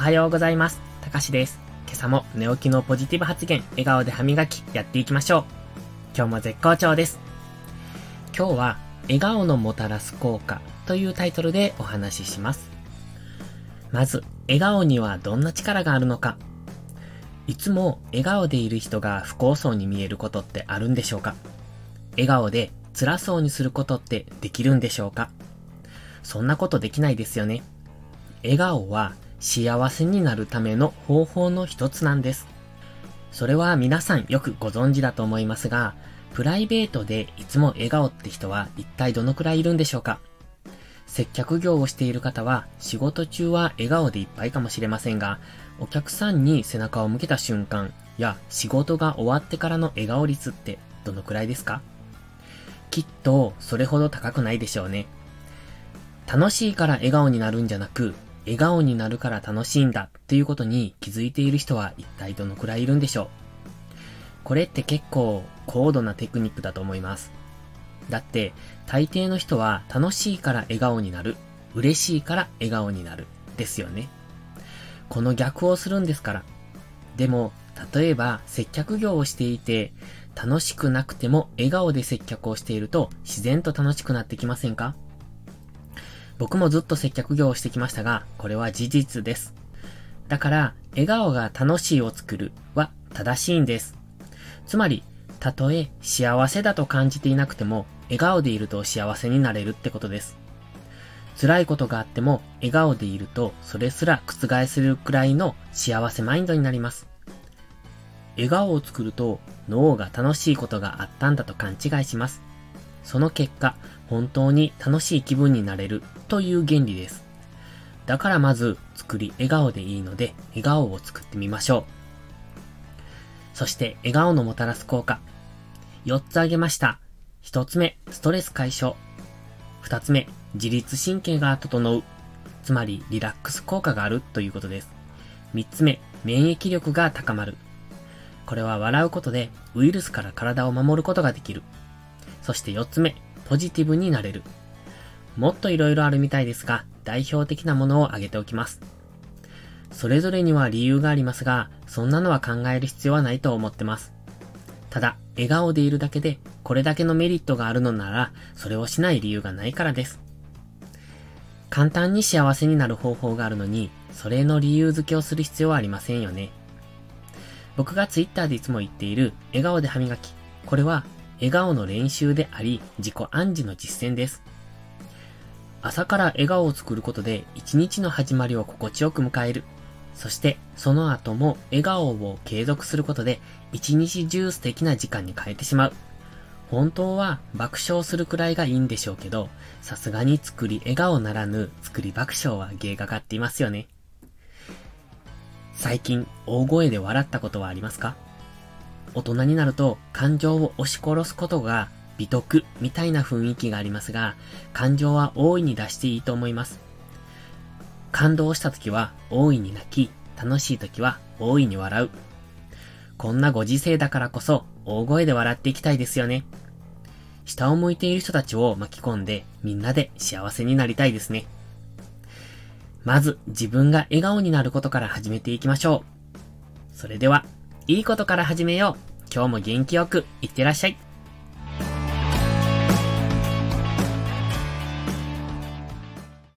はようございます。たかしです。今朝も寝起きのポジティブ発言、笑顔で歯磨き、やっていきましょう。今日も絶好調です。今日は、笑顔のもたらす効果というタイトルでお話しします。まず、笑顔にはどんな力があるのか。いつも笑顔でいる人が不幸そうに見えることってあるんでしょうか笑顔で辛そうにすることってできるんでしょうかそんなことできないですよね。笑顔は幸せになるための方法の一つなんです。それは皆さんよくご存知だと思いますが、プライベートでいつも笑顔って人は一体どのくらいいるんでしょうか？接客業をしている方は仕事中は笑顔でいっぱいかもしれませんが、お客さんに背中を向けた瞬間や仕事が終わってからの笑顔率ってどのくらいですか？きっとそれほど高くないでしょうね。楽しいから笑顔になるんじゃなく、笑顔になるから楽しいんだっていうことに気づいている人は一体どのくらいいるんでしょうこれって結構高度なテクニックだと思います。だって、大抵の人は楽しいから笑顔になる、嬉しいから笑顔になる、ですよね。この逆をするんですから。でも、例えば接客業をしていて、楽しくなくても笑顔で接客をしていると自然と楽しくなってきませんか？僕もずっと接客業をしてきましたが、これは事実です。だから、笑顔が楽しいを作るは正しいんです。つまり、たとえ幸せだと感じていなくても、笑顔でいると幸せになれるってことです。辛いことがあっても、笑顔でいると、それすら覆せるくらいの幸せマインドになります。笑顔を作ると、脳が楽しいことがあったんだと勘違いします。その結果、本当に楽しい気分になれるという原理です。だからまず、作り笑顔でいいので、笑顔を作ってみましょう。そして、笑顔のもたらす効果。4つ挙げました。1つ目、ストレス解消。2つ目、自律神経が整う。つまり、リラックス効果があるということです。3つ目、免疫力が高まる。これは笑うことでウイルスから体を守ることができる。そして4つ目、ポジティブになれる。もっと色々あるみたいですが、代表的なものを挙げておきます。それぞれには理由がありますが、そんなのは考える必要はないと思ってます。ただ、笑顔でいるだけで、これだけのメリットがあるのなら、それをしない理由がないからです。簡単に幸せになる方法があるのに、それの理由付けをする必要はありませんよね。僕がツイッターでいつも言っている、笑顔で歯磨き。これは、笑顔の練習であり、自己暗示の実践です。朝から笑顔を作ることで、一日の始まりを心地よく迎える。そして、その後も笑顔を継続することで、一日中素敵な時間に変えてしまう。本当は爆笑するくらいがいいんでしょうけど、さすがに作り笑顔ならぬ作り爆笑は芸がかっていますよね。最近、大声で笑ったことはありますか？大人になると感情を押し殺すことが美徳みたいな雰囲気がありますが、感情は大いに出していいと思います。感動した時は大いに泣き、楽しい時は大いに笑う。こんなご時世だからこそ大声で笑っていきたいですよね。下を向いている人たちを巻き込んでみんなで幸せになりたいですね。まず自分が笑顔になることから始めていきましょう。それでは、いいことから始めよう。今日も元気よくいってらっしゃい。